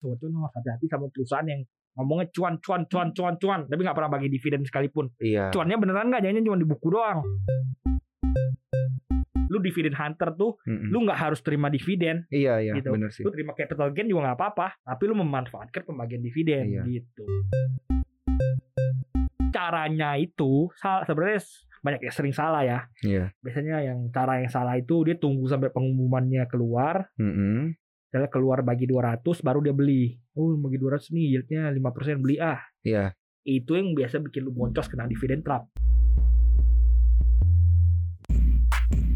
Tuh, tuh harus hati-hati sama perusahaan yang ngomongnya cuan cuan cuan cuan cuan tapi nggak pernah bagi dividen sekalipun. Iya. Cuannya beneran nggak? Jangan cuma di buku doang. Lu dividen hunter tuh, Mm-mm. lu nggak harus terima dividen. Iya iya gitu. bener sih. Lu terima capital gain juga nggak apa-apa, tapi lu memanfaatkan pembagian dividen Iya. gitu. Caranya itu salah sebenarnya banyak yang sering salah ya. Iya. Biasanya yang cara yang salah itu dia tunggu sampai pengumumannya keluar, Mm-mm. Misalnya keluar bagi 200 baru dia beli. Oh, bagi 200 nih yieldnya 5% beli ah. Iya. Itu yang biasa bikin lu boncos kena dividen trap.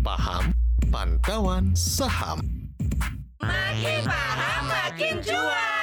Paham Pantauan Saham. Makin paham makin cuan.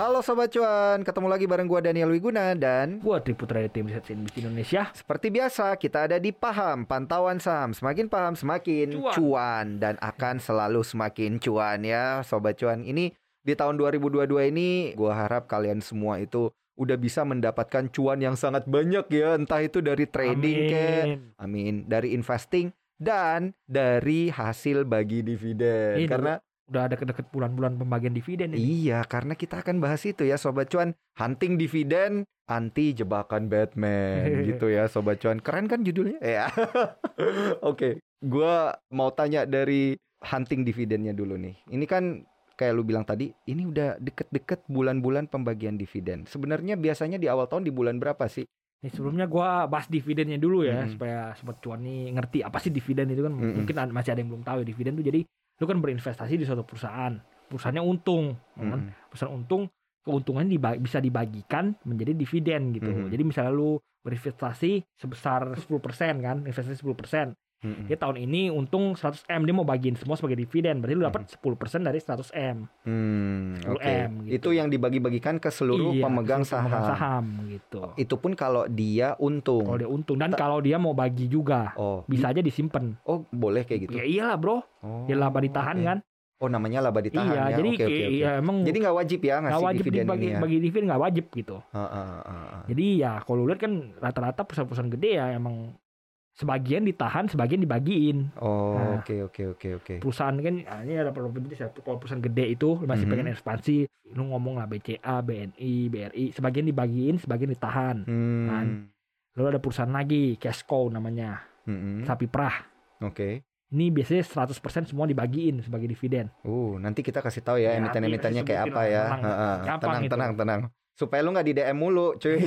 Halo Sobat Cuan, ketemu lagi bareng gua Daniel Wiguna dan Gua Triputra dari tim riset CNBC Indonesia. seperti biasa kita ada di Paham Pantauan Saham. Semakin paham semakin Cuan. cuan, dan akan selalu semakin cuan ya Sobat Cuan. Ini di tahun 2022 ini gua harap kalian semua itu udah bisa mendapatkan cuan yang sangat banyak ya, entah itu dari trading ke Amin. amin, dari investing dan dari hasil bagi dividen. Ini Karena Udah ada deket bulan-bulan pembagian dividen ini. Iya, karena kita akan bahas itu ya Sobat Cuan. Hunting dividen, anti jebakan Batman gitu ya Sobat Cuan. Keren kan judulnya? Ya. Oke, gua mau tanya dari hunting dividennya dulu nih. Ini kan kayak lu bilang tadi, ini udah deket-deket bulan-bulan pembagian dividen. Sebenarnya biasanya di awal tahun di bulan berapa sih? Nih, sebelumnya gua bahas dividennya dulu ya Mm-mm. supaya sobat cuan nih ngerti apa sih dividen itu kan Mm-mm. mungkin ada- masih ada yang belum tahu ya dividen tuh jadi lu kan berinvestasi di suatu perusahaan perusahaannya untung ya kan? Perusahaan untung keuntungannya diba- bisa dibagikan menjadi dividen gitu Mhm. jadi misalnya lu berinvestasi sebesar 10% kan investasi 10% Mm-mm. dia tahun ini untung 100 m dia mau bagiin semua sebagai dividen berarti lu dapat 10% dari 100 m Hmm, 10 oke. M gitu. Itu yang dibagi-bagikan ke seluruh Iya, pemegang saham. pemegang saham gitu Itu pun kalau dia untung. kalau dia untung dan Ta- kalau dia mau bagi juga Oh, bisa aja disimpan Oh, boleh kayak gitu. ya iyalah bro Oh, ya laba ditahan oke. kan Oh, namanya laba ditahan iya ya. jadi oke, kayak- oke. ya emang Jadi nggak wajib ya ngasih wajib dividen dibagi ini ya. bagi dividen nggak wajib gitu Ah, ah, ah, ah. jadi ya kalau lu lihat kan rata-rata perusahaan-perusahaan gede ya emang sebagian ditahan sebagian dibagiin Oh, Nah. oke oke oke oke. perusahaan kan ah, ini ada probabilitas ya kalau perusahaan gede itu masih Mhm. pengen ekspansi lu ngomong lah BCA BNI BRI sebagian dibagiin sebagian ditahan kan. Hmm. lalu ada perusahaan lagi Cashco namanya mm-mm. sapi perah Oke. Ini biasanya 100% semua dibagiin sebagai dividen Uh, nanti kita kasih tahu ya Ya, emiten-emitennya kayak apa ya. tenang. Ha, ha. Gampang Tenang, itu. tenang, tenang. Supaya lu nggak di DM mulu, cuy.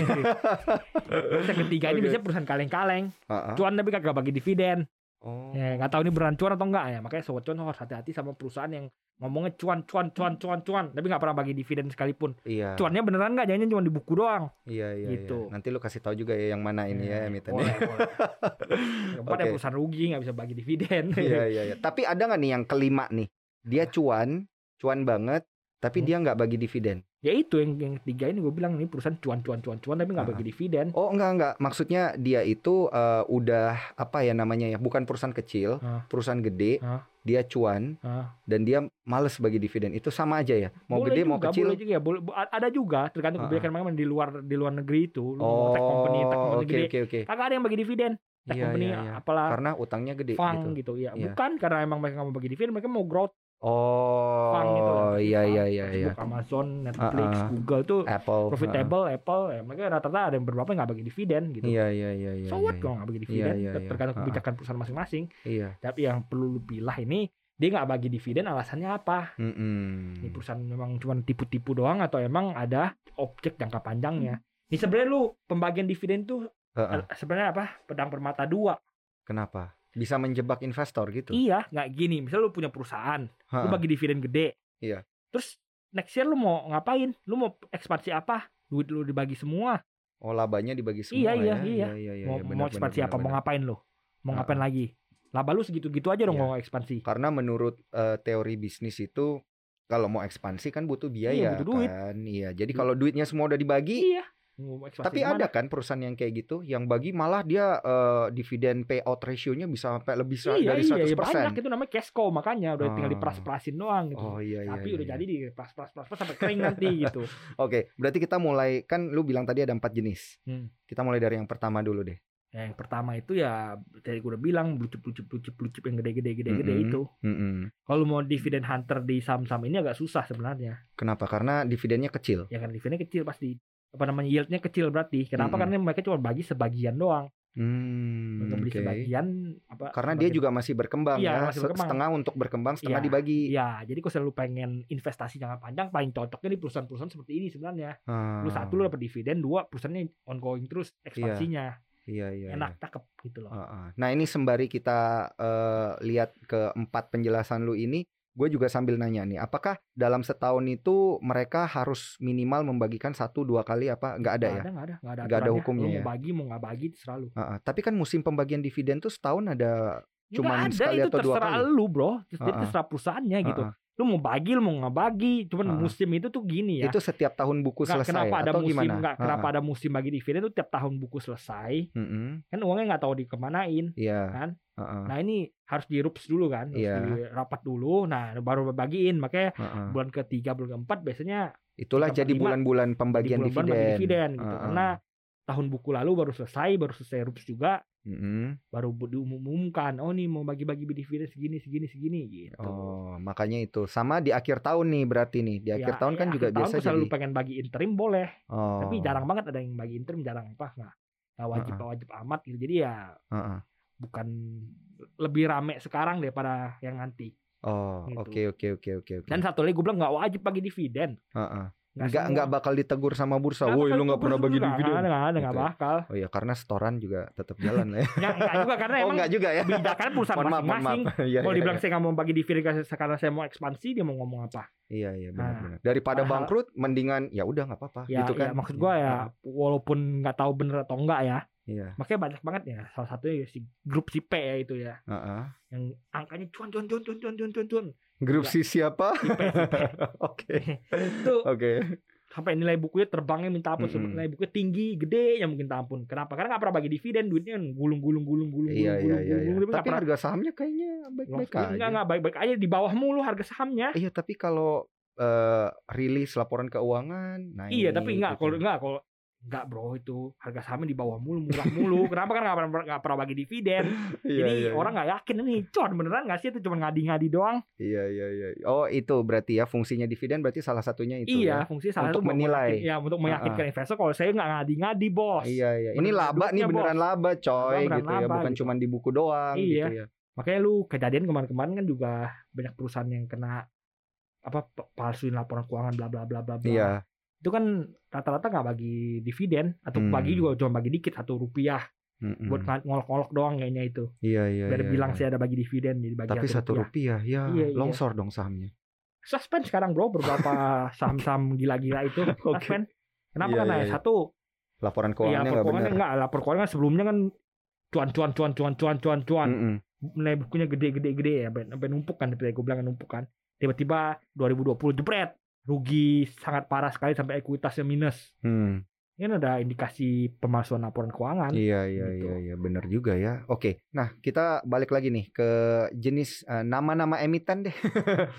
Terus yang ketiga ini biasanya perusahaan kaleng-kaleng Ha, ha. cuan tapi kagak bagi dividen Oh. ya nggak tahu ini beneran cuan atau enggak ya makanya sobat cuan harus hati-hati sama perusahaan yang ngomongnya cuan cuan cuan cuan cuan tapi nggak pernah bagi dividen sekalipun Iya. cuannya beneran nggak jangan cuma di buku doang Iya, iya, Gitu. iya. Nanti lu kasih tahu juga ya yang mana ini ya emitennya. boleh, boleh. Keempat ya perusahaan rugi nggak bisa bagi dividen Iya, iya, iya. Tapi ada nggak nih yang kelima nih? Dia cuan, cuan banget, tapi Hmm. dia nggak bagi dividen. Ya itu yang yang tiga ini gue bilang ini perusahaan cuan cuan cuan cuan tapi nggak bagi dividen Oh enggak enggak, maksudnya dia itu eh, udah apa ya namanya ya, bukan perusahaan kecil, Ah. perusahaan gede, Ah. dia cuan Ah. dan dia males bagi dividen. Itu sama aja ya, mau boleh gede juga, mau kecil. boleh juga ya boleh, bo- ada juga tergantung kebijakan mereka di luar di luar negeri itu lu Oh, tech company tech company oke gede oke oke. kagak ada yang bagi dividen tech Iya, company iya, iya. apalah Karena utangnya gede fang gitu. gitu, ya Iya. bukan karena emang mereka nggak mau bagi dividen mereka mau growth Oh, gitu lah. iya iya iya iya. Amazon Netflix Ah, ah. Google tuh Apple. profitable Apple ya mereka rata-rata ada yang beberapa nggak bagi dividen gitu Iya iya iya iya. so what iya, kalau nggak bagi dividen iya, iya. tergantung ah. kebijakan perusahaan masing-masing Iya. tapi yang perlu lu pilah ini dia nggak bagi dividen alasannya apa Mm-mm. ini perusahaan memang cuma tipu-tipu doang atau emang ada objek jangka panjangnya ini sebenarnya lu pembagian dividen tuh Heeh. eh, sebenarnya apa pedang bermata dua Kenapa? Bisa menjebak investor gitu. iya nggak gini misalnya lu punya perusahaan lu Ha-ha. bagi dividen gede Iya. terus next year lu mau ngapain lu mau ekspansi apa duit lu dibagi semua Oh labanya dibagi semua Iya, ya? iya, iya. iya, iya, mau, iya, mau ekspansi apa benar, mau ngapain lu mau Ah, ngapain lagi laba lu segitu-gitu aja dong Iya. mau ekspansi Karena menurut eh, teori bisnis itu kalau mau ekspansi kan butuh biaya Iya, butuh duit. kan. Iya. Jadi kalau duitnya semua udah dibagi, iya tapi ada kan perusahaan yang kayak gitu yang bagi malah dia eh, dividen payout ratio-nya bisa sampai lebih iya, dari 100%. iya, iya, banyak itu namanya cash cow makanya udah tinggal Ah. diperas-perasin doang gitu Oh iya iya. tapi iya, udah iya. jadi di peras peras peras sampai kering nanti gitu Oke, berarti kita mulai kan lu bilang tadi ada empat jenis. Hmm. Kita mulai dari yang pertama dulu deh. Ya, yang pertama itu ya tadi gue udah bilang blue chip blue chip yang gede-gede gede-gede Mm-mm. itu. Mm-mm. Kalau mau dividen hunter di saham-saham ini agak susah sebenarnya. Kenapa? Karena dividennya kecil. Ya kan dividennya kecil pasti. Apa namanya yieldnya kecil berarti. Kenapa? Mm-mm. Karena mereka cuma bagi sebagian doang. Hmm, Untuk beli oke. sebagian apa? Karena dia sebagian- juga masih berkembang Iya, ya. masih berkembang. Setengah untuk berkembang, setengah Iya. dibagi. Iya, jadi kalau selalu pengen investasi jangka panjang paling cocoknya di perusahaan-perusahaan seperti ini sebenarnya. Ah, Lu satu lu dapat dividen, dua perusahaannya ongoing terus ekspansinya. Iya, iya. Enak iya. cakep gitu loh. Ah, ah. Nah ini sembari kita eh, lihat ke empat penjelasan lu ini, gue juga sambil nanya nih, apakah dalam setahun itu mereka harus minimal membagikan satu dua kali apa? Nggak ada Nggak ya? ada, nggak ada, nggak ada, Nggak ada hukumnya Lu ya? mau bagi, mau nggak bagi terserah lu. Ah, ah. Tapi kan musim pembagian dividen tuh setahun ada ada, sekali itu atau dua terserah kali? lu bro. Jadi Ah, ah. terserah perusahaannya gitu. Ah, ah. Lu mau bagi, lu mau nggak bagi. Cuman ah. musim itu tuh gini ya. itu setiap tahun buku Nggak, selesai kenapa ada atau musim gimana? nggak Ah, kenapa ada musim bagi dividen itu tiap tahun buku selesai Mm-mm. kan uangnya nggak tahu dikemanain Iya. Kan? Ah, ah. nah ini harus dirups dulu kan harus Iya. dirapat dulu nah baru bagiin makanya Ah, ah. bulan ketiga bulan keempat biasanya Itulah jadi bulan-bulan pembagian bulan-bulan dividen. bagi dividen gitu Ah, ah. karena tahun buku lalu baru selesai baru selesai rups juga Mm-mm. baru diumumkan oh nih mau bagi-bagi dividen segini segini segini gitu Oh, makanya itu sama di akhir tahun nih berarti nih. Di akhir Ya, tahun kan ya, juga akhir biasa tahun tuh selalu jadi. pengen bagi interim boleh Oh. tapi jarang banget ada yang bagi interim jarang apa nggak nggak wajib nggak wajib amat gitu jadi ya ah. bukan lebih rame sekarang daripada yang nanti Oh, Gitu. oke oke oke oke oke. dan satu lagi gue bilang nggak wajib bagi dividen Ah, Enggak enggak bakal ditegur sama bursa. Woi, lu enggak pernah bagi dividen. Enggak ada, enggak gitu ya. bakal. Oh iya, karena setoran juga tetap jalan ya. Enggak, juga karena oh, emang Oh, enggak juga ya. Bidakan bursa masing-masing. ya, Kalau ya, dibilang ya. saya enggak mau bagi dividen karena saya mau ekspansi, dia mau ngomong apa? Iya, iya benar, nah, benar. Daripada padahal, bangkrut mendingan ya udah enggak apa-apa ya, gitu ya, kan. Ya, maksud gua ya, iya. walaupun enggak tahu bener atau enggak ya. Iya. Makanya banyak banget ya. Salah satunya si grup si P ya itu ya. Uh -uh. Yang angkanya cuan cuan cuan cuan cuan cuan cuan. Grup si siapa? Oke. itu Oke. sampai nilai bukunya terbangnya minta ampun Mm-mm. nilai bukunya tinggi gede yang mungkin minta ampun kenapa karena nggak pernah bagi dividen duitnya kan gulung gulung gulung gulung Iya, gulung iya, gulung iya. iya. gulung Tapi nggak Tapi pernah harga sahamnya kayaknya baik-baik Enggak, aja. enggak baik-baik aja di bawah mulu harga sahamnya. Iya, tapi kalau eh, rilis laporan keuangan, naik. iya, tapi enggak gitu. kalau enggak kalau enggak bro itu harga sahamnya di bawah mulu murah mulu. Kenapa kan enggak pernah enggak pernah bagi dividen. Iya, Jadi iya, iya. orang nggak yakin ini con beneran nggak sih itu cuma ngadi-ngadi doang. Iya, iya, iya. Oh, itu berarti ya fungsinya dividen berarti salah satunya itu iya, ya. fungsi salah Untuk menilai. meyakin- Ya, untuk meyakinkan investor kalau saya nggak ngadi-ngadi, Bos. Iya, iya. Ini Beneran laba nih beneran laba, coy, beneran gitu ya. laba, Bukan gitu. cuma di buku doang Iya. gitu ya. Makanya lu kejadian kemarin-kemarin kan juga banyak perusahaan yang kena apa palsuin laporan keuangan bla bla bla bla bla. Iya. Itu kan rata-rata nggak bagi dividen atau Hmm. bagi juga cuma bagi dikit satu rupiah Mm-mm. buat ng- ngolok-ngolok doang kayaknya itu. Iya, iya, Biar iya, bilang iya. saya ada bagi dividen jadi bagi Tapi satu rupiah, ya Iya, iya. longsor dong sahamnya. Suspend sekarang bro beberapa saham-saham gila-gila itu suspend. Kenapa Iya, karena iya, ya iya. satu Laporan ya keuangannya nggak benar. enggak lapor keuangan sebelumnya kan cuan cuan cuan cuan cuan cuan cuan Mm-mm. nilai bukunya gede gede gede ya sampai numpuk kan gue bilang numpuk kan tiba-tiba 2020 jebret rugi sangat parah sekali sampai ekuitasnya minus Hmm. ini ada indikasi pemalsuan laporan keuangan Iya iya Gitu. iya iya benar juga ya. Oke, nah kita balik lagi nih ke jenis eh, nama-nama emiten deh.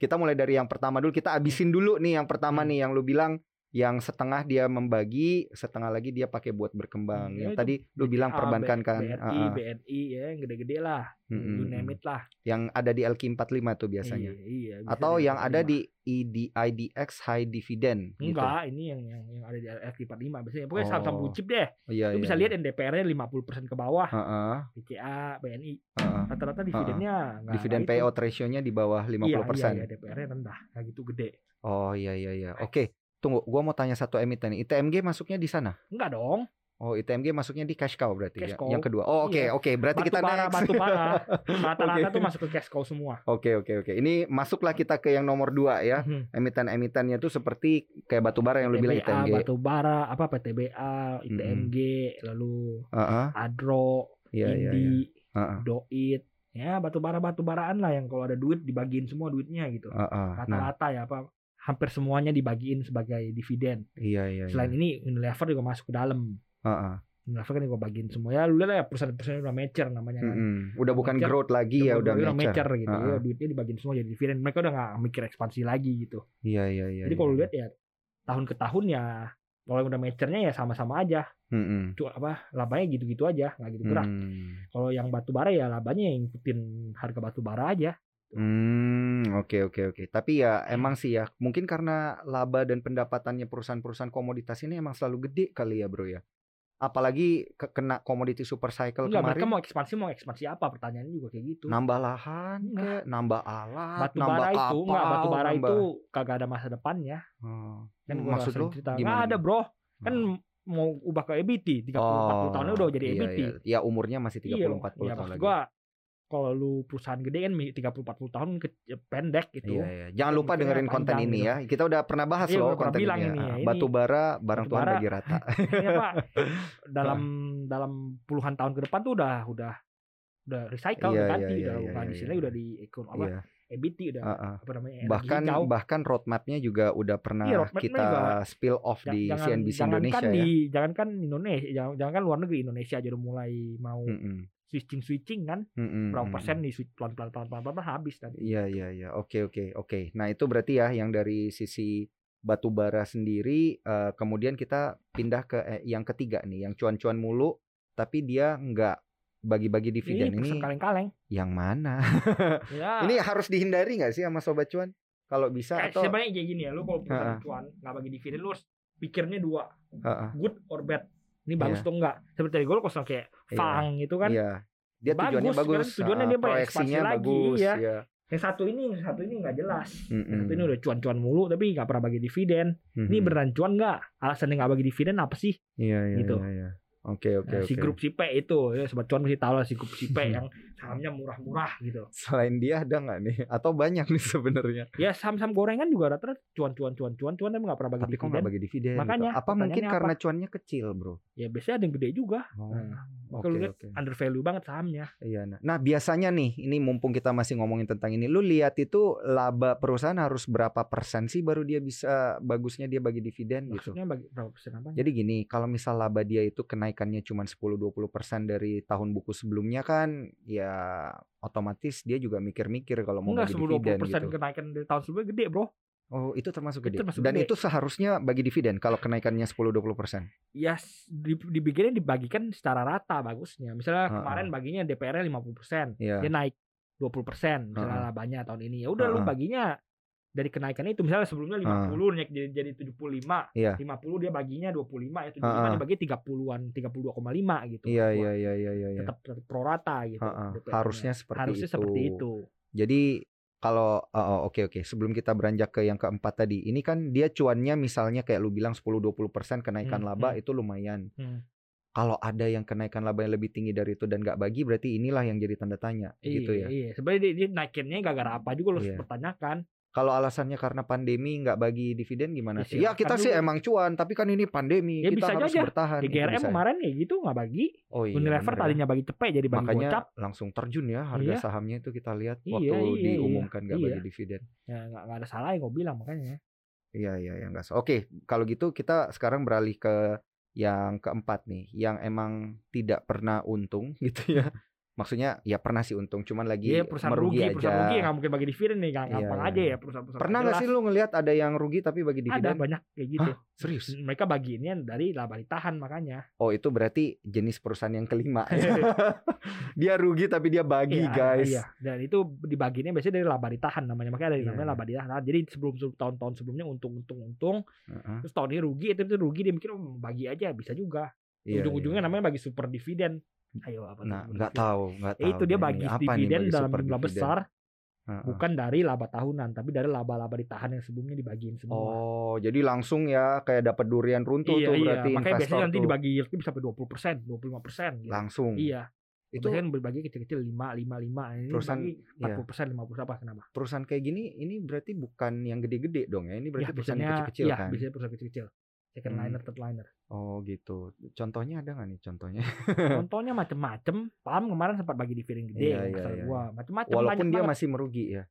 kita mulai dari yang pertama dulu. Kita abisin dulu nih yang pertama Hmm. nih yang lu bilang yang setengah dia membagi, setengah lagi dia pakai buat berkembang. Hmm, yang ya tadi lu bilang perbankan kan, Ah, ah. BNI ya yang gede-gede lah Mm-mm. you name it lah yang ada di LQ45 tuh biasanya. Iya, iya, Atau yang ada 45. di ID, IDX High Dividend gitu. enggak ini yang yang, yang ada di FT45 biasanya pokoknya saham-saham Oh. blue chip deh Oh, Iya, lu iya, bisa iya. lihat NDPR-nya 50% ke bawah Heeh, BCA BNI heeh. rata-rata dividennya nggak- Dividen nggak itu. payout ratio-nya di bawah 50%. Iya, iya, DPR-nya rendah, nggak gitu gede. Oh iya iya iya. Oke, tunggu. Gua mau tanya satu emiten. nih. ITMG masuknya di sana? Enggak dong. Oh, ITMG masuknya di cash cow berarti Cash ya. cow. Yang kedua. Oh, oke Iya. oke. Berarti Batu kita bara, next. batu bara. Rata-rata Oke. tuh masuk ke cash cow semua. Oke oke oke. Ini masuklah kita ke yang nomor dua ya. Mhm. Emiten-emitennya tuh seperti kayak batu bara yang lu bilang PTBA, ITMG. batu bara, apa PTBA, ITMG, lalu Heeh. Adro, Iya iya iya. Indi, Heeh. Doit. Ya, batu bara batu baraan lah yang kalau ada duit dibagiin semua duitnya gitu. Nah, Rata-rata ya apa hampir semuanya dibagiin sebagai dividen. iya iya. Selain iya. ini Unilever juga masuk ke dalam. Heeh. Unilever kan juga bagiin semua. Ya lu lihat ya perusahaan-perusahaan udah mature namanya kan. Mm-mm. Udah bukan Mature, growth lagi ya, udah udah mature. mature gitu. Heeh. Ya, duitnya dibagiin semua jadi dividen. Mereka udah nggak mikir ekspansi lagi gitu. Iya iya iya. jadi iya. kalau lu lihat ya tahun ke tahun ya kalau yang udah mature-nya ya sama-sama aja. Mm-mm. Cu- apa labanya gitu-gitu aja, nggak gitu gerak. Hmm. Kalau yang batu bara ya labanya yang ngikutin harga batu bara aja. Hmm, oke oke oke. Tapi ya emang sih ya, mungkin karena laba dan pendapatannya perusahaan-perusahaan komoditas ini emang selalu gede kali ya, Bro ya. Apalagi ke- kena komoditi super cycle Enggak, mereka kemarin mau ekspansi mau ekspansi apa? Pertanyaannya juga kayak gitu. nambah lahan, kek, nambah alat, batu nambah bara kapal, itu enggak batu bara nambah- itu kagak ada masa depannya. Oh. Kan Maksud lu cerita. gimana? Ada, Bro. Kan Oh. mau ubah ke EBT 30 40 tahunnya udah jadi iya, EBT. Iya, Ya umurnya masih 30 Iya, 40 ya, tahun lagi. gua kalau lu perusahaan gede kan 30 40 tahun ke, pendek gitu. Iya, iya. Jangan lupa mikirnya dengerin konten ini gitu. ya. Kita udah pernah bahas Iya, loh konten ini. ini ya. ya. Ini Batu bara barang Tuhan bagi rata. Ini apa dalam dalam puluhan tahun ke depan tuh udah udah udah recycle Iya, udah ganti iya, udah iya, bukan iya, istilahnya iya. udah di ekon apa Iya. EBT udah Heeh. apa namanya bahkan hijau. bahkan roadmapnya juga udah pernah Iya, kita juga. spill off di jangan CNBC jangankan Indonesia ya. di jangankan Indonesia jangan jangankan luar negeri Indonesia aja udah mulai mau Mm-mm. Switching switching kan Mm-mm, berapa persen di switch pelan pelan pelan pelan pelan habis tadi Iya iya iya. Oke oke oke. Nah itu berarti ya yang dari sisi batu bara sendiri. eh, kemudian kita pindah ke eh, yang ketiga nih, yang cuan-cuan mulu, tapi dia nggak bagi-bagi dividen ini ini. kaleng kaleng Yang mana? ya ini harus dihindari nggak sih sama sobat cuan? Kalau bisa kayak atau sebenarnya kayak gini ya lu kalau perusahaan Ha-ha. cuan nggak bagi dividen lu harus pikirnya dua Heeh, good or bad ini bagus Iya. atau enggak seperti gue kalau kayak Iya. fang gitu kan Iya. Dia Bagus, tujuannya kan? bagus. Tujuannya ah, dia pengen proyeksinya lagi, bagus. iya. ya. yang satu ini yang satu ini nggak jelas Mm-mm. satu ini udah cuan-cuan mulu tapi nggak pernah bagi dividen ini Mhm. beneran cuan nggak alasan nggak bagi dividen apa sih Iya iya gitu. iya. iya. Oke oke Nah, oke. si grup si P itu ya sobat cuan mesti tahu lah si grup si P yang sahamnya murah-murah gitu Selain dia ada nggak nih? Atau banyak nih sebenarnya? ya saham-saham gorengan juga rata-rata cuan-cuan cuan cuan tapi nggak pernah bagi Tapi dividen bagi dividen? gitu? Makanya, Apa mungkin pertanyaannya karena cuannya kecil, bro? ya biasanya ada yang gede juga Oh, Nah, oke kalau lihat oke. under value banget sahamnya Iya. Nah. nah biasanya nih, ini mumpung kita masih ngomongin tentang ini, lu lihat itu laba perusahaan harus berapa persen sih baru dia bisa bagusnya dia bagi dividen gitu? maksudnya bagi berapa persen apa Jadi gini, kalau misal laba dia itu kenaikannya cuma 10-20% dari tahun buku sebelumnya kan, ya otomatis dia juga mikir-mikir kalau mau enggak bagi 10 dividen 20 persen gitu. kenaikan dari tahun sebelumnya gede bro Oh, itu termasuk Itu gede. termasuk Dan gede. itu seharusnya bagi dividen kalau kenaikannya 10-20%. ya s- di, dibikinnya dibagikan secara rata bagusnya misalnya Heeh. kemarin baginya DPR nya 50 persen Iya. dia naik 20 persen misalnya Heeh. labanya tahun ini ya udah lu Heeh. baginya dari kenaikan itu misalnya sebelumnya 50 naik jadi jadi 75 Iya. 50 dia baginya 25 ya 75 Heeh. dia bagi 30-an 32,5 gitu Iya, iya, iya, iya, iya. iya. tetap, pro rata gitu Heeh. DPR-nya. Harusnya seperti harusnya itu. seperti itu Jadi kalau oh, oh, oke oke sebelum kita beranjak ke yang keempat tadi, ini kan dia cuannya misalnya kayak lu bilang 10-20% kenaikan Hmm, laba hmm. itu lumayan. Hmm. Kalau ada yang kenaikan laba yang lebih tinggi dari itu dan nggak bagi berarti inilah yang jadi tanda tanya gitu iya, ya. iya sebenarnya dia, dia naikinnya gara-gara apa juga lu harus Iya. pertanyakan Kalau alasannya karena pandemi nggak bagi dividen gimana Ya, sih? Ya kita silakan sih dulu. emang cuan, tapi kan ini pandemi, Ya, kita bisa harus aja. bertahan. GRM bisa ya? kemarin kayak gitu nggak bagi Oh iya. Unilever bener ya. tadinya bagi cepet jadi bagi Makanya gocap langsung terjun ya harga Iya. sahamnya itu kita lihat Iya, waktu iya, iya. diumumkan nggak Iya. bagi dividen. ya nggak nggak ada salah yang gue bilang makanya Iya iya yang nggak. salah. Oke, kalau gitu kita sekarang beralih ke yang keempat nih, yang emang tidak pernah untung gitu ya. Maksudnya ya pernah sih untung, cuman lagi Iya perusahaan merugi rugi, aja. perusahaan rugi nggak mungkin bagi dividen nih, Iya, gampang iya, aja ya perusahaan-perusahaan. Pernah nggak jelas. sih lu ngelihat ada yang rugi tapi bagi Ada dividen? banyak kayak gitu. Serius? Mereka bagiinnya dari laba ditahan makanya. Oh itu berarti jenis perusahaan yang kelima. dia rugi tapi dia bagi Iya, guys. Iya. Dan itu dibagiinnya biasanya dari laba ditahan namanya makanya dari Iya, namanya laba ditahan. Jadi sebelum tahun-tahun sebelumnya untung untung untung, Heeh. terus tahun ini rugi, itu, itu rugi dia mikir oh, bagi aja bisa juga. Iya, Ujung-ujungnya namanya bagi super dividen. Ayo apa Nah, nggak tahu, nggak tahu. Eh, itu dia bagi nih dividen bagi dalam jumlah besar, bukan dari laba tahunan, tapi dari laba-laba ditahan yang sebelumnya dibagiin semua. Oh, jadi langsung ya kayak dapat durian runtuh iya, tuh iya. berarti Makanya investor biasanya nanti tuh. dibagi yieldnya bisa sampai 20 persen, 25 persen. Gitu. langsung. Iya. Itu kan berbagi kecil-kecil 5, 5, 5. Ini Perusahaan- bagi iya. 40 persen, 50 apa kenapa? perusahaan kayak gini ini berarti bukan yang gede-gede dong ya. Ini berarti ya, perusahaan kecil-kecil iya, kan. biasanya perusahaan kecil-kecil. Second Hmm. liner, third liner. Oh, gitu. Contohnya ada nggak nih contohnya? Contohnya macem-macem. Pam kemarin sempat bagi dividen gede. Iya, kalau iya, iya, gua. Macem-macem Walaupun dia banget. masih merugi ya.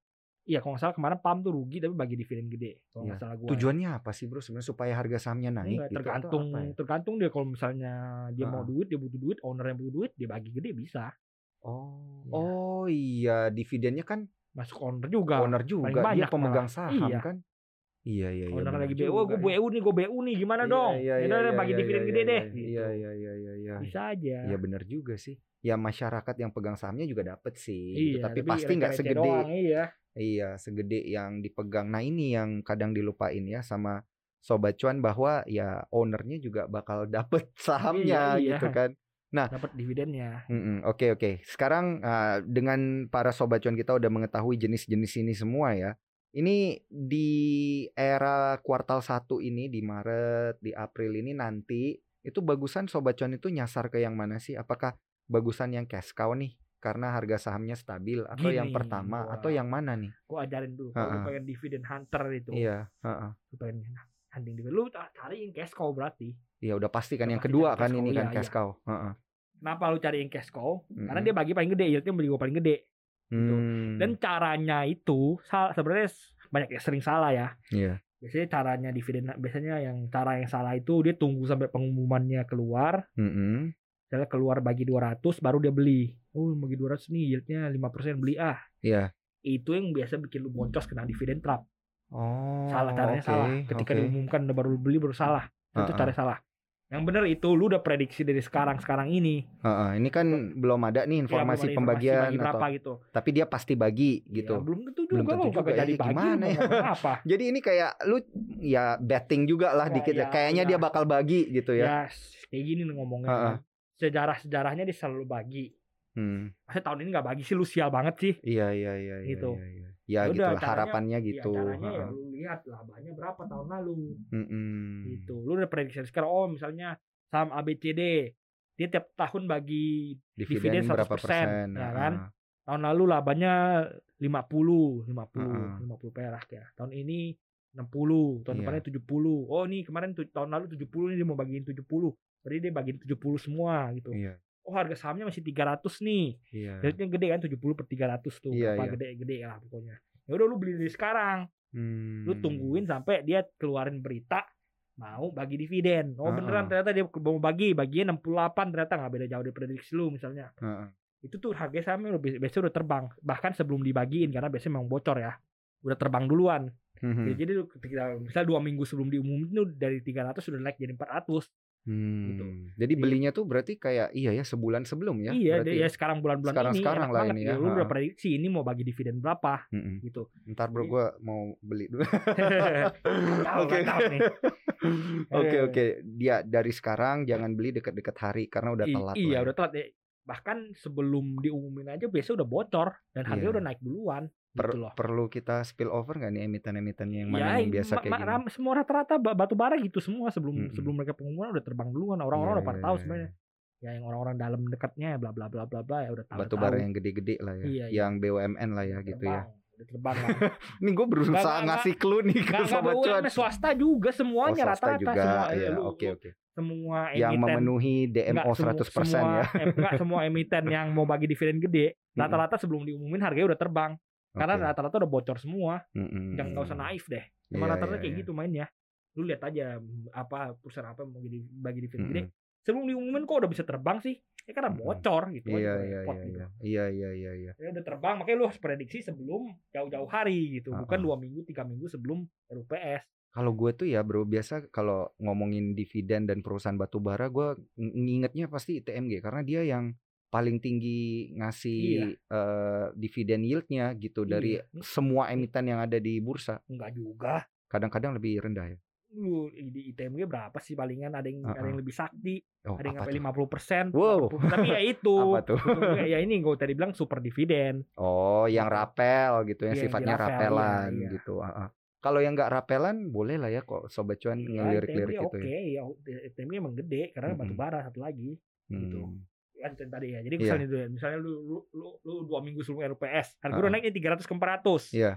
Iya, kalau nggak salah kemarin Pam tuh rugi tapi bagi dividen gede. Kalau nggak Iya. salah gua. Tujuannya apa sih, Bro? Sebenarnya supaya harga sahamnya naik Enggak, gitu tergantung ya? tergantung dia kalau misalnya dia mau Heeh. duit dia butuh duit owner yang butuh duit dia bagi gede bisa Oh, Iya. oh iya, dividennya kan masuk owner juga owner juga, dia pemegang saham Iya. kan. Iya iya iya. Lagi BU, gue. BU nih, gue BU nih, gimana Iya, dong? Iya, ya iya, iya, bagi iya, dividen iya, gede iya, deh. Iya gitu. iya iya iya iya. Bisa aja. Iya bener juga sih. Ya masyarakat yang pegang sahamnya juga dapet sih. gitu. Iya, Tapi pasti nggak segede. doang, iya. Iya segede yang dipegang. Nah ini yang kadang dilupain ya sama sobat cuan bahwa ya ownernya juga bakal dapet sahamnya iya. gitu kan. Dapat dividennya. Oke oke. Sekarang uh, dengan para sobat cuan kita udah mengetahui jenis-jenis ini semua ya. Ini di era kuartal 1 ini di Maret, di April ini nanti itu bagusan sobat cuan itu nyasar ke yang mana sih? Apakah bagusan yang cash cow nih karena harga sahamnya stabil atau yang Gini, pertama gua- atau yang mana nih? Gue ajarin dulu. Lu Ha-ha. pengen dividen hunter itu. Iya, heeh. Lu pengen hunting dividen. Lu ca- cariin cash cow berarti. Iya udah pasti kan Udah yang pasti kedua cari kan cash ini cow, kan iya, cash iya. Kenapa lu cariin cash cow? Karena dia bagi paling gede, yieldnya beli gue paling gede. Hmm, Dan caranya itu sebenarnya banyak yang sering salah ya. Iya. Biasanya caranya dividen biasanya yang cara yang salah itu dia tunggu sampai pengumumannya keluar, Mm-mm. misalnya keluar bagi 200 baru dia beli. Oh, bagi 200 nih yieldnya 5% beli ah. Iya. Itu yang biasa bikin lu boncos kena dividen trap. Oh. Salah caranya oke, salah. Ketika oke. diumumkan udah baru beli baru salah. Itu Ha-ha. cara salah. Yang benar itu lu udah prediksi dari sekarang sekarang ini. Heeh, ini kan belum ada nih Ya, belum informasi ada pembagian bagi berapa atau gitu. tapi dia pasti bagi Ya, gitu. belum tentu juga Belum tentu lu juga kagak ya, jadi bagi gimana ya? apa. Jadi ini kayak lu ya betting juga lah Ya, dikit ya. ya, Kayaknya ya. dia bakal bagi gitu ya. Ya, kayak gini nih ngomongnya. Ha-ha. Sejarah-sejarahnya dia selalu bagi. Hmm. Masa tahun ini nggak bagi sih lu sial banget sih. Iya iya iya iya. Gitu. iya, iya. Ya Ya gitu udah, lah caranya- harapannya Ya, gitu. caranya ya lu lihat labanya berapa tahun lalu. Mm-mm. Gitu. Lu udah prediksi sekarang oh misalnya saham ABCD dia tiap tahun bagi Dividen, dividen berapa 100%, persen? ya kan? tahun lalu labanya 50, 50, Heeh. 50 perak ya. Tahun ini 60, tahun Iya. depannya 70. Oh, ini kemarin tahun lalu 70 ini dia mau bagiin 70. Berarti dia bagiin 70 semua gitu. Iya Oh, harga sahamnya masih 300 nih. iya. Yieldnya gede kan 70 per 300 tuh. Iya, Berapa iya. gede-gede lah pokoknya. Ya udah lu beli dari sekarang. Lu Hmm. tungguin sampai dia keluarin berita mau bagi dividen. Oh, beneran Heeh. ternyata dia mau bagi, baginya 68 ternyata nggak beda jauh dari prediksi lu misalnya. Heeh. Itu tuh harga sahamnya udah biasanya udah terbang. Bahkan sebelum dibagiin karena biasanya memang bocor ya. Udah terbang duluan. Mhm. Ya, Jadi lu ketika misal dua minggu sebelum diumumin itu dari 300 sudah naik jadi 400. Hmm. gitu. Jadi belinya tuh berarti kayak iya ya sebulan sebelum ya. iya, berarti ya sekarang bulan-bulan ini Sekarang-sekarang enak lah ini gitu. ya, Lu udah prediksi ini mau bagi dividen berapa Mm-mm. gitu. Ntar bro Jadi- gue mau beli dulu. Oke. Oke Eh. oke. Dia dari sekarang jangan beli deket-deket hari karena udah I- telat. iya, lah ya. udah telat ya. Bahkan sebelum diumumin aja biasanya udah bocor dan harganya Iya. udah naik duluan Per- gitu loh. perlu kita spill over nggak nih emiten-emiten yang mana ya, yang biasa ma- kayak gini? semua rata-rata ba- batu bara gitu semua sebelum Mm-mm. sebelum mereka pengumuman udah terbang duluan. Orang-orang Iya, udah pada iya, tahu iya. sebenarnya. Ya yang orang-orang dalam dekatnya bla bla bla bla bla ya udah tahu. Batu bara yang gede-gede lah ya. Iya, iya. Yang BUMN lah ya gitu ya. Udah terbang lah. Ini gue berusaha nggak, ngasih clue nih ke Enggak enggak sobat cuan. Swasta juga Oh, semuanya rata-rata juga semua ya. Oke oke. semua Yang emiten memenuhi DMO Nggak, semu- 100% semua, ya. em- nggak semua emiten yang mau bagi dividen gede rata-rata sebelum diumumin harganya udah terbang karena Oke. rata-rata udah bocor semua Mm-mm. jangan nggak usah naif deh emang Iya, rata-rata iya, kayak iya. gitu mainnya lu lihat aja mm, apa perusahaan apa yang mau jadi bagi dividen gede Mm-mm. sebelum diumumin kok udah bisa terbang sih ya karena bocor gitu aja Iya iya iya gitu. iya. Iya iya iya iya. ya udah terbang makanya lu harus prediksi sebelum jauh-jauh hari gitu bukan Uh-uh. dua minggu tiga minggu sebelum RUPS Kalau gue tuh ya bro biasa kalau ngomongin dividen dan perusahaan batu bara gue ng- ngingetnya pasti ITMG karena dia yang paling tinggi ngasih eh, dividen yieldnya gitu dari Iya. semua emiten yang ada di bursa. enggak juga Kadang-kadang lebih rendah ya. lu di ITMG berapa sih palingan ada yang ada Uh-uh. yang lebih sakti Oh, ada yang sampai lima puluh persen Wow. tapi ya itu Apa tuh? Ujung-ujungnya ya ini gue tadi bilang super dividen Oh, yang rapel gitu yang Iya, yang sifatnya dirapel, iya, rapelan iya. gitu. ah, ah. Kalau yang nggak rapelan boleh lah ya kok sobat cuan ya, ngelirik-lirik gitu oke ya. ya ITMG emang gede karena Mm-mm. batu bara satu lagi gitu. Hmm. kan itu tadi ya jadi Iya. misalnya dulu ya, misalnya lu lu, lu lu dua minggu sebelum RPS harga Uh-uh. udah naik nih 300 ke 400 Iya.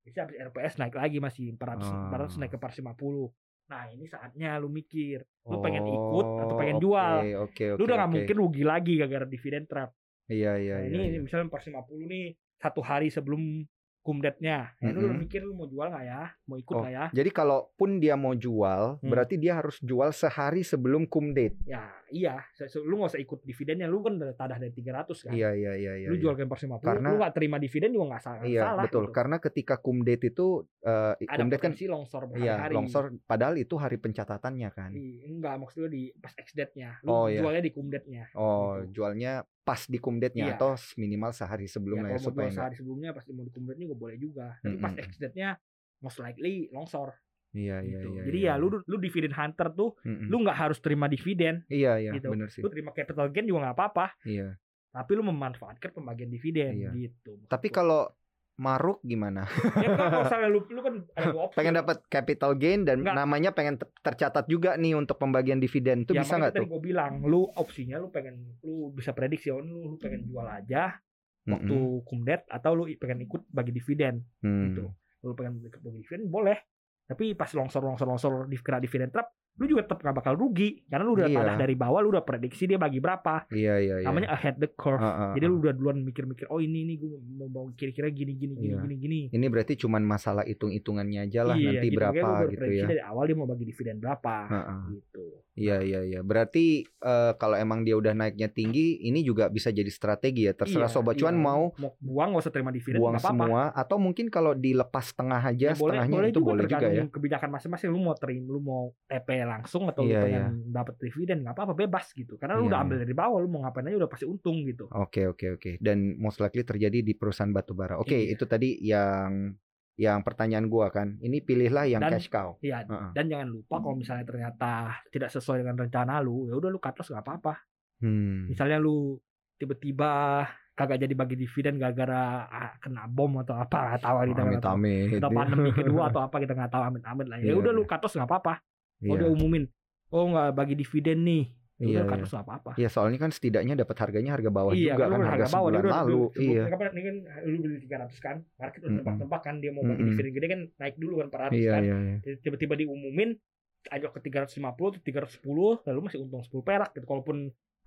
bisa habis RPS naik lagi masih 400 Oh. 400 naik ke 450 nah ini saatnya lu mikir lu pengen ikut atau Oh, pengen oke, jual Oke, oke. lu udah nggak oke. mungkin rugi lagi gara-gara dividen trap Iya, iya, Nah, iya. ini iya. misalnya 450 nih satu hari sebelum kumdetnya. Ya, lu Mm-mm. mikir lu mau jual nggak ya? Mau ikut Oh, nggak ya? Jadi kalaupun dia mau jual, Hmm. berarti dia harus jual sehari sebelum cum date. Ya iya, lu nggak usah ikut dividennya. Lu kan udah tadah dari 300 kan. Iya iya iya iya. lu iya. jual ke 450, Karena- lu nggak terima dividen juga nggak salah. Iya salah, betul. gitu. Karena ketika cum date itu eh Ada cum date kan longsor iya berhari-hari. longsor padahal itu hari pencatatannya kan. Di- enggak maksud lu di pas ex date-nya. Lu Oh, iya. jualnya di cum date-nya. Oh, Gitu. jualnya pas di cum date-nya Iya. atau minimal sehari Ya, sebelumnya ya, kalau supaya enggak. sehari sebelumnya pasti mau di cum date-nya juga boleh juga. Tapi pas Mm-mm. ex date-nya most likely longsor Iya iya gitu. iya. Jadi iya, ya lu lu dividen hunter tuh Mm-mm. lu nggak harus terima dividen, Iya iya gitu. bener sih. lu terima capital gain juga nggak apa-apa. Iya. Tapi lu memanfaatkan pembagian dividen Iya. gitu. Tapi kalau maruk gimana? ya kan kalau misalnya lu lu kan ada dua opsi. pengen dapat capital gain dan Nggak. namanya pengen ter- tercatat juga nih untuk pembagian dividen itu ya, bisa nggak tadi tuh? gue bilang lu opsinya lu pengen lu bisa prediksi oh, lu, lu pengen jual aja waktu Mm-mm. kumdet atau lu pengen ikut bagi dividen Hmm. gitu lu pengen ikut bagi dividen boleh tapi pas longsor longsor longsor di kena dividen trap lu juga tetap gak bakal rugi karena lu udah Iya. tadah dari bawah lu udah prediksi dia bagi berapa Iya iya iya. namanya ahead the curve Ah, ah, jadi lu udah duluan mikir-mikir oh ini nih gue mau mau kira-kira gini gini gini Iya. gini gini Ini berarti cuman masalah hitung-hitungannya aja lah iya, nanti gitu. Berapa gitu ya. dari awal dia mau bagi dividen berapa Ah, ah. gitu Iya iya iya. Berarti eh, kalau emang dia udah naiknya tinggi, ini juga bisa jadi strategi ya. Terserah Iya, sobat cuan iya. mau mau buang gak usah terima dividen buang nggak apa-apa semua atau mungkin kalau dilepas setengah aja, Ya, setengahnya boleh itu boleh juga ya. tergantung kebijakan masing-masing lu mau terima lu mau TP langsung atau Iya, lu pengen dapat dividen nggak apa-apa bebas gitu karena Iya, lu udah iya. ambil dari bawah lu mau ngapain aja udah pasti untung gitu Oke oke oke. Dan most likely terjadi di perusahaan batubara. Oke, Iya. itu tadi yang yang pertanyaan gua kan. Ini pilihlah yang Dan- cash cow. Iya Heeh. dan jangan lupa kalau misalnya ternyata tidak sesuai dengan rencana lu ya udah lu cut loss nggak apa-apa Hmm. misalnya lu tiba-tiba kagak jadi bagi dividen gara-gara ah, kena bom atau apa nggak tahu kita nggak tahu atau pandemi kedua atau apa kita nggak tahu amit-amit lah ya Iya, udah lu iya. cut loss nggak apa-apa Iya. oh dia umumin oh nggak bagi dividen nih Iya, udah cut iya. nggak apa-apa Iya, soalnya kan setidaknya dapat harganya harga bawah iya, juga kan udah harga bawah, dia sebulan udah- lalu. sebelum- Iya. Kapan ini kan lu beli 300 kan, market udah tebak-tebak kan dia mau bagi Mm-mm. dividen gede kan naik dulu kan 400 Iya, kan. iya, iya. Jadi Tiba-tiba diumumin anjlok ke 350 atau 310 lalu masih untung 10 perak gitu. Kalaupun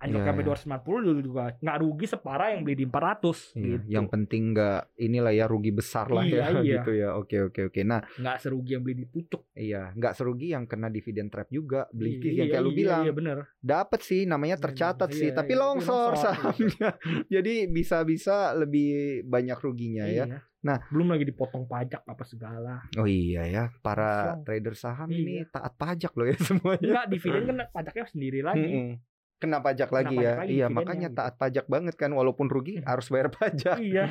anjlok Iya, sampai iya. 250 lu juga nggak rugi separah yang beli di 400 Iya, gitu. yang penting nggak inilah ya rugi besar lah Iya, ya iya. gitu ya. Oke oke oke. Nah, nggak serugi yang beli di pucuk. iya, nggak serugi yang kena dividen trap juga. Beli Iya, yang kayak lu iya, bilang. Iya bener. Dapat sih namanya Iya, tercatat iya, sih, iya, tapi iya, longsor sahamnya. Jadi bisa-bisa lebih banyak ruginya ya. Iya. Nah. belum lagi dipotong pajak apa segala. Oh iya ya, para Kosong. trader saham Iya. ini taat pajak loh ya semuanya. Enggak dividen kan pajaknya sendiri lagi. Mm-mm. Kena pajak Kena lagi pajak ya. lagi iya, makanya gitu. taat pajak banget kan walaupun rugi Hmm. harus bayar pajak. Iya.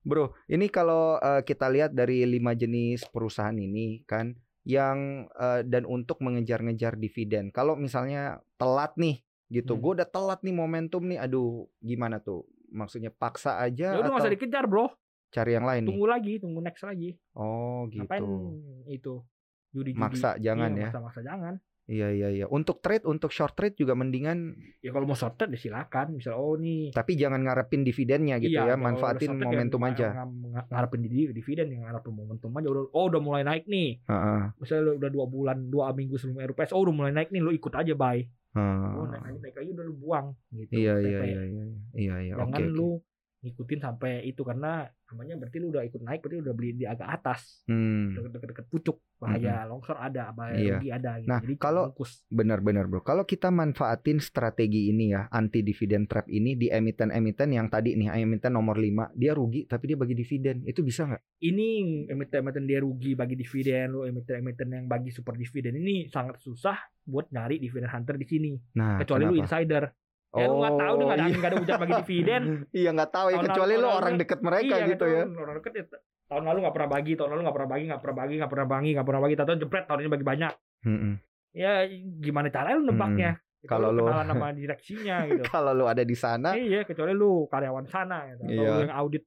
Bro, ini kalau eh, kita lihat dari lima jenis perusahaan ini kan yang eh, dan untuk mengejar-ngejar dividen. Kalau misalnya telat nih gitu, Hmm. gue udah telat nih momentum nih, aduh gimana tuh? Maksudnya paksa aja Ya udah atau usah dikejar, Bro. cari yang lain nih? Tunggu lagi, tunggu next lagi. Oh Ngapain gitu. itu? Judi-judi. Maksa jangan Iya, ya. Maksa-maksa jangan. Iya iya iya. Untuk trade, untuk short trade juga mendingan, Ya kalau mau short term ya silakan. Misal oh nih tapi jangan ngarepin dividennya gitu Iya, ya, manfaatin term momentum jangan aja. ng- ng- ngarepin di dividen yang ngarepin momentum aja udah oh udah mulai naik nih Heeh. misalnya udah dua bulan dua minggu sebelum RPS oh udah mulai naik nih lu ikut aja buy heeh. oh naik naik, naik lagi udah lu buang gitu. Iya TP. iya iya iya iya iya. jangan Oke oke. lu ngikutin sampai itu karena namanya berarti lu udah ikut naik berarti udah beli di agak atas Hmm. deket-deket pucuk bahaya longsor ada bahaya Iya. rugi ada gitu. Nah, jadi kalau-. Benar-benar bro. Kalau kita manfaatin strategi ini ya, anti dividen trap ini di emiten-emiten yang tadi nih, emiten nomor 5, dia rugi tapi dia bagi dividen. Itu bisa nggak? ini emiten-emiten dia rugi bagi dividen lu emiten-emiten yang bagi super dividen ini sangat susah buat nyari dividen hunter di sini Nah, kecuali lu kenapa? insider ya lu nggak tahu dia nggak ada iya. nggak ada ujian bagi dividen Iya nggak tahu ya Tahun kecuali lalu- lu orang lalu- deket mereka iya, gitu ya. orang deket ya, tahun lalu nggak pernah bagi tahun lalu nggak pernah bagi nggak pernah bagi nggak pernah bagi nggak pernah bagi tahun jepret tahun ini bagi banyak Mm-mm. ya gimana caranya lu nebaknya Hmm. Kalau lu- kenalan sama direksinya gitu Kalau lu ada di sana, iya kecuali lu karyawan sana gitu. atau Iya. lu yang audit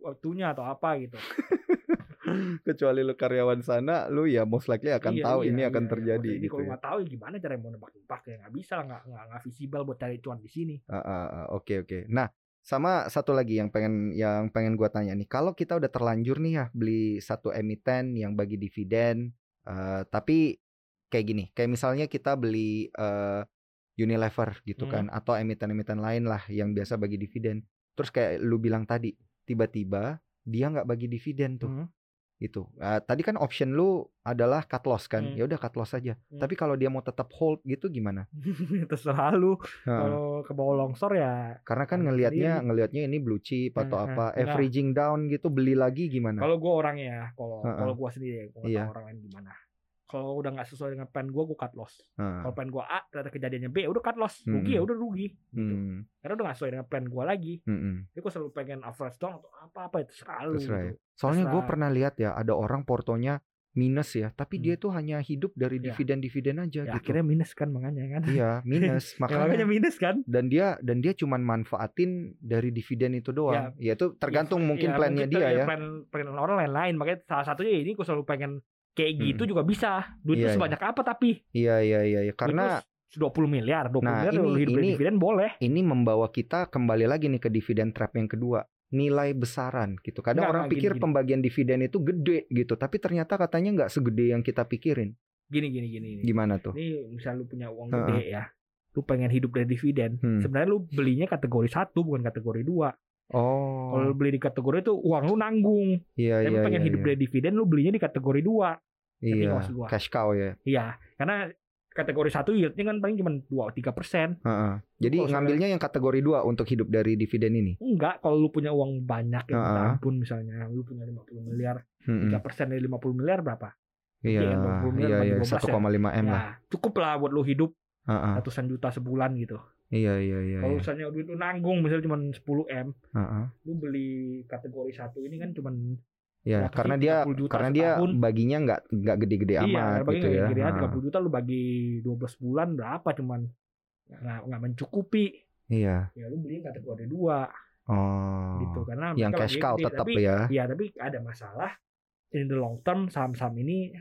waktunya atau apa gitu kecuali lu karyawan sana, lu ya most likely akan Iya, tahu iya, ini akan iya, terjadi Jadi gitu kalau ya. nggak tahu ya gimana cara mau nebak-nebak ya nggak bisa nggak nggak nggak visible buat cari cuan di sini Ah, ah, ah, Oke oke. Nah, sama satu lagi yang pengen yang pengen gua tanya nih. Kalau kita udah terlanjur nih ya beli satu emiten yang bagi dividen, eh, tapi kayak gini, kayak misalnya kita beli eh, Unilever gitu Hmm. kan, atau emiten-emiten lain lah yang biasa bagi dividen. Terus kayak lu bilang tadi, tiba-tiba dia nggak bagi dividen tuh. Hmm. Gitu. Ah, tadi kan option lu adalah cut loss kan. Hmm. Ya udah cut loss aja. Hmm. Tapi kalau dia mau tetap hold gitu gimana? terserah lu kalau ke bawah longsor ya Karena kan ngelihatnya ngelihatnya ini blue chip atau Eh, apa eh, enggak. averaging down gitu beli lagi gimana? kalau gue orangnya ya kalau kalau gue sendiri gue Iya. tahu orang lain gimana kalau udah nggak sesuai dengan plan gue gue cut loss Heeh. kalau plan gue A ternyata kejadiannya B udah cut loss rugi Hmm. ya udah rugi gitu. Hmm, karena udah nggak sesuai dengan plan gue lagi hmm, jadi gue selalu pengen average down atau apa apa itu terserah lu Terserah ya. gitu. Soalnya gue pernah lihat ya ada orang portonya minus ya, tapi Hmm. dia tuh hanya hidup dari Ya. dividen-dividen aja ya, gitu. akhirnya minus kan makanya kan Iya, minus. Ya, makanya Makanya minus kan dan dia dan dia cuman manfaatin dari dividen itu doang. Ya, itu tergantung mungkin Ya, plannya mungkin dia ya. plan, plan orang lain-lain makanya salah satunya ini gue selalu pengen kayak gitu Hmm. juga bisa duit Iya, lu iya. sebanyak apa tapi Iya iya iya iya. karena dua puluh miliar 20 Nah, miliar ini- lu hidup dari ini- dividen boleh ini membawa kita kembali lagi nih ke dividen trap yang kedua. Nilai besaran gitu. Kadang Nggak, orang nggak, pikir gini, gini. pembagian dividen itu gede gitu, tapi ternyata katanya nggak segede yang kita pikirin. gini gini gini, gini. Gimana tuh? ini misal lu punya uang Heeh. gede ya lu pengen hidup dari dividen Hmm. sebenarnya lu belinya kategori satu bukan kategori dua Oh, kalau beli di kategori itu uang lu nanggung iya tapi iya pengen iya. hidup iya. dari dividen lu belinya di kategori dua Iya, maksud gua? cash cow ya. iya karena kategori satu yieldnya kan paling cuma dua tiga persen Heeh. Jadi Kalau ngambilnya yang kategori dua untuk hidup dari dividen ini. enggak kalau lu punya uang banyak ya Heeh. ampun misalnya lu punya 50 miliar Mm-mm. tiga persen dari 50 miliar berapa Iya, 20 miliar iya, iya, 12 ya. 1,5 m lah. ya cukup lah buat lu hidup Heeh. ratusan juta sebulan gitu Iya, iya, iya. kalau iya. misalnya duit lu nanggung misalnya cuma 10 m Heeh. lu beli kategori satu ini kan cuma Ya, karena dia 30 juta karena dia setahun. baginya nggak nggak gede-gede iya amat gitu ya. gede Heeh. 30 juta lu bagi 12 bulan berapa cuman nggak nggak mencukupi Iya. ya lu beli kategori dua Oh. gitu karena Yang cash cow tetap tapi, ya. Iya tapi ada masalah in the long term saham-saham ini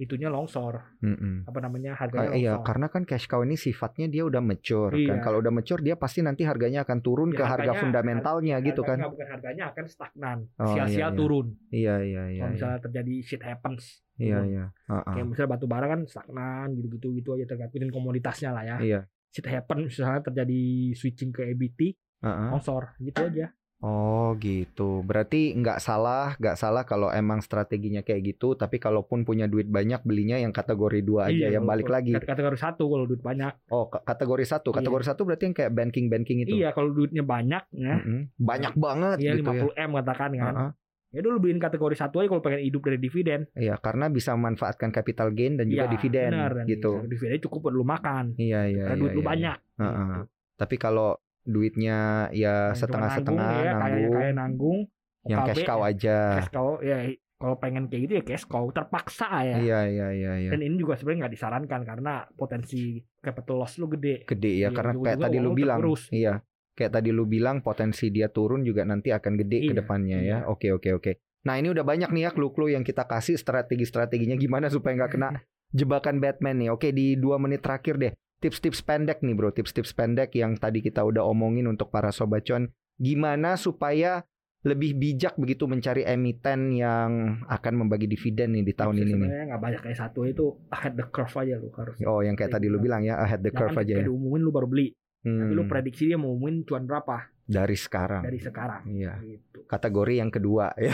itunya longsor Mm-mm. apa namanya harganya iya, longsor. karena kan cash cow ini sifatnya dia udah mature kan. Iya. Kalau udah mature dia pasti nanti harganya akan turun Ya, ke harga harganya- fundamentalnya gitu kan. Bukan harganya akan stagnan Oh, iya, sia-sia iya. turun Iya, iya, iya. kalau Iya, misalnya terjadi shit happens iya. turun. iya. Heeh. kayak misalnya batu bara kan stagnan gitu-gitu gitu aja tergantung komoditasnya lah ya Iya. shit happen misalnya terjadi switching ke EBT Heeh. longsor gitu aja Oh gitu. Berarti nggak salah, nggak salah kalau emang strateginya kayak gitu. Tapi kalaupun punya duit banyak, belinya yang kategori dua aja Iya, ya. kalau- Balik lagi. kat- kategori satu kalau duit banyak Oh kategori satu. Iya. Kategori satu berarti yang kayak banking banking itu. iya kalau duitnya banyak ya Mm-mm. Banyak banget iya gitu ya. 50 m katakan kan Heeh. ya dulu beliin kategori satu aja kalau pengen hidup dari dividen Iya, karena bisa memanfaatkan capital gain dan juga Iya, dividen benar, dan gitu. dividen cukup buat lu makan Iya, iya, karena iya. duit lu iya, banyak iya. Heeh. gitu. Tapi kalau duitnya ya setengah-setengah nanggung, ya, kayak nanggung, kayak nanggung yang cash cow ya, aja. cash cow ya kalau pengen kayak gitu ya cash cow terpaksa ya Iya, iya, iya, iya. dan ini juga sebenarnya nggak disarankan karena potensi capital loss lu gede Gede ya, Iya, karena kayak tadi lu bilang. Iya. Kayak tadi lu bilang potensi dia turun juga nanti akan gede ke Iya, depannya ya. iya. Oke, oke, oke. Nah, ini udah banyak nih ya clue-clue yang kita kasih strategi-strateginya gimana supaya nggak kena jebakan Batman nih. Oke, di dua menit terakhir deh. Tips-tips pendek nih bro, tips-tips pendek yang tadi kita udah omongin untuk para sobat cuan. Gimana supaya lebih bijak begitu mencari emiten yang akan membagi dividen nih di tahun Tipsnya ini nih. sebenarnya nggak banyak kayak satu itu ahead the curve aja lu harus Oh, yang kayak tadi lu bilang ya, ahead the curve Jangan aja ketika ya. diumumin lu baru beli tapi lu Hmm, prediksi dia mau umumin cuan berapa dari sekarang. dari sekarang Iya. gitu Kategori yang kedua ya.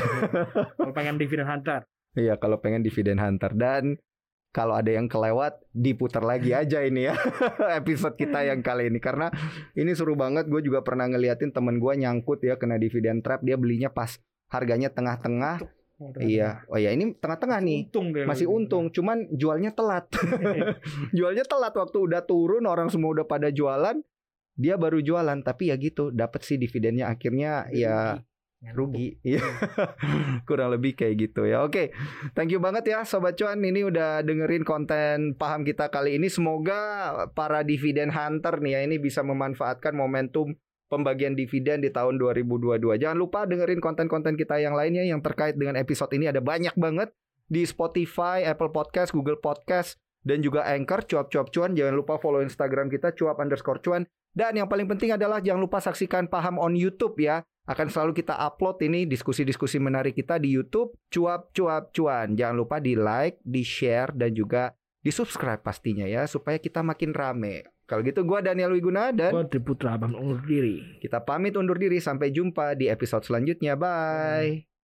kalau pengen dividen hunter Iya, kalau pengen dividen hunter dan kalau ada yang kelewat diputar lagi aja ini ya episode kita yang kali ini karena ini seru banget. Gue juga pernah ngeliatin temen gue nyangkut ya kena dividen trap. Dia belinya pas harganya tengah-tengah. Oh. Iya, oh ya ini tengah-tengah nih. untung deh. Masih untung, cuman jualnya telat. jualnya telat waktu udah turun orang semua udah pada jualan, dia baru jualan. Tapi ya gitu, dapat sih dividennya akhirnya ya rugi. Iya. kurang lebih kayak gitu ya. Oke thank you banget ya sobat cuan. Ini udah dengerin konten paham kita kali ini. Semoga para dividen hunter nih ya ini bisa memanfaatkan momentum pembagian dividen di tahun 2022 jangan lupa dengerin konten-konten kita yang lainnya yang terkait dengan episode ini. Ada banyak banget di Spotify, Apple Podcast, Google Podcast dan juga Anchor. Cuap-cuap cuan. Jangan lupa follow Instagram kita cuap underscore cuan. Dan yang paling penting adalah jangan lupa saksikan paham on YouTube ya akan selalu kita upload ini diskusi-diskusi menarik kita di YouTube cuap-cuap cuan. Jangan lupa di like, di share dan juga di subscribe pastinya ya supaya kita makin rame. Kalau gitu gua Daniel Wiguna dan Gua Triputra Abang undur diri kita pamit undur diri sampai jumpa di episode selanjutnya. Bye.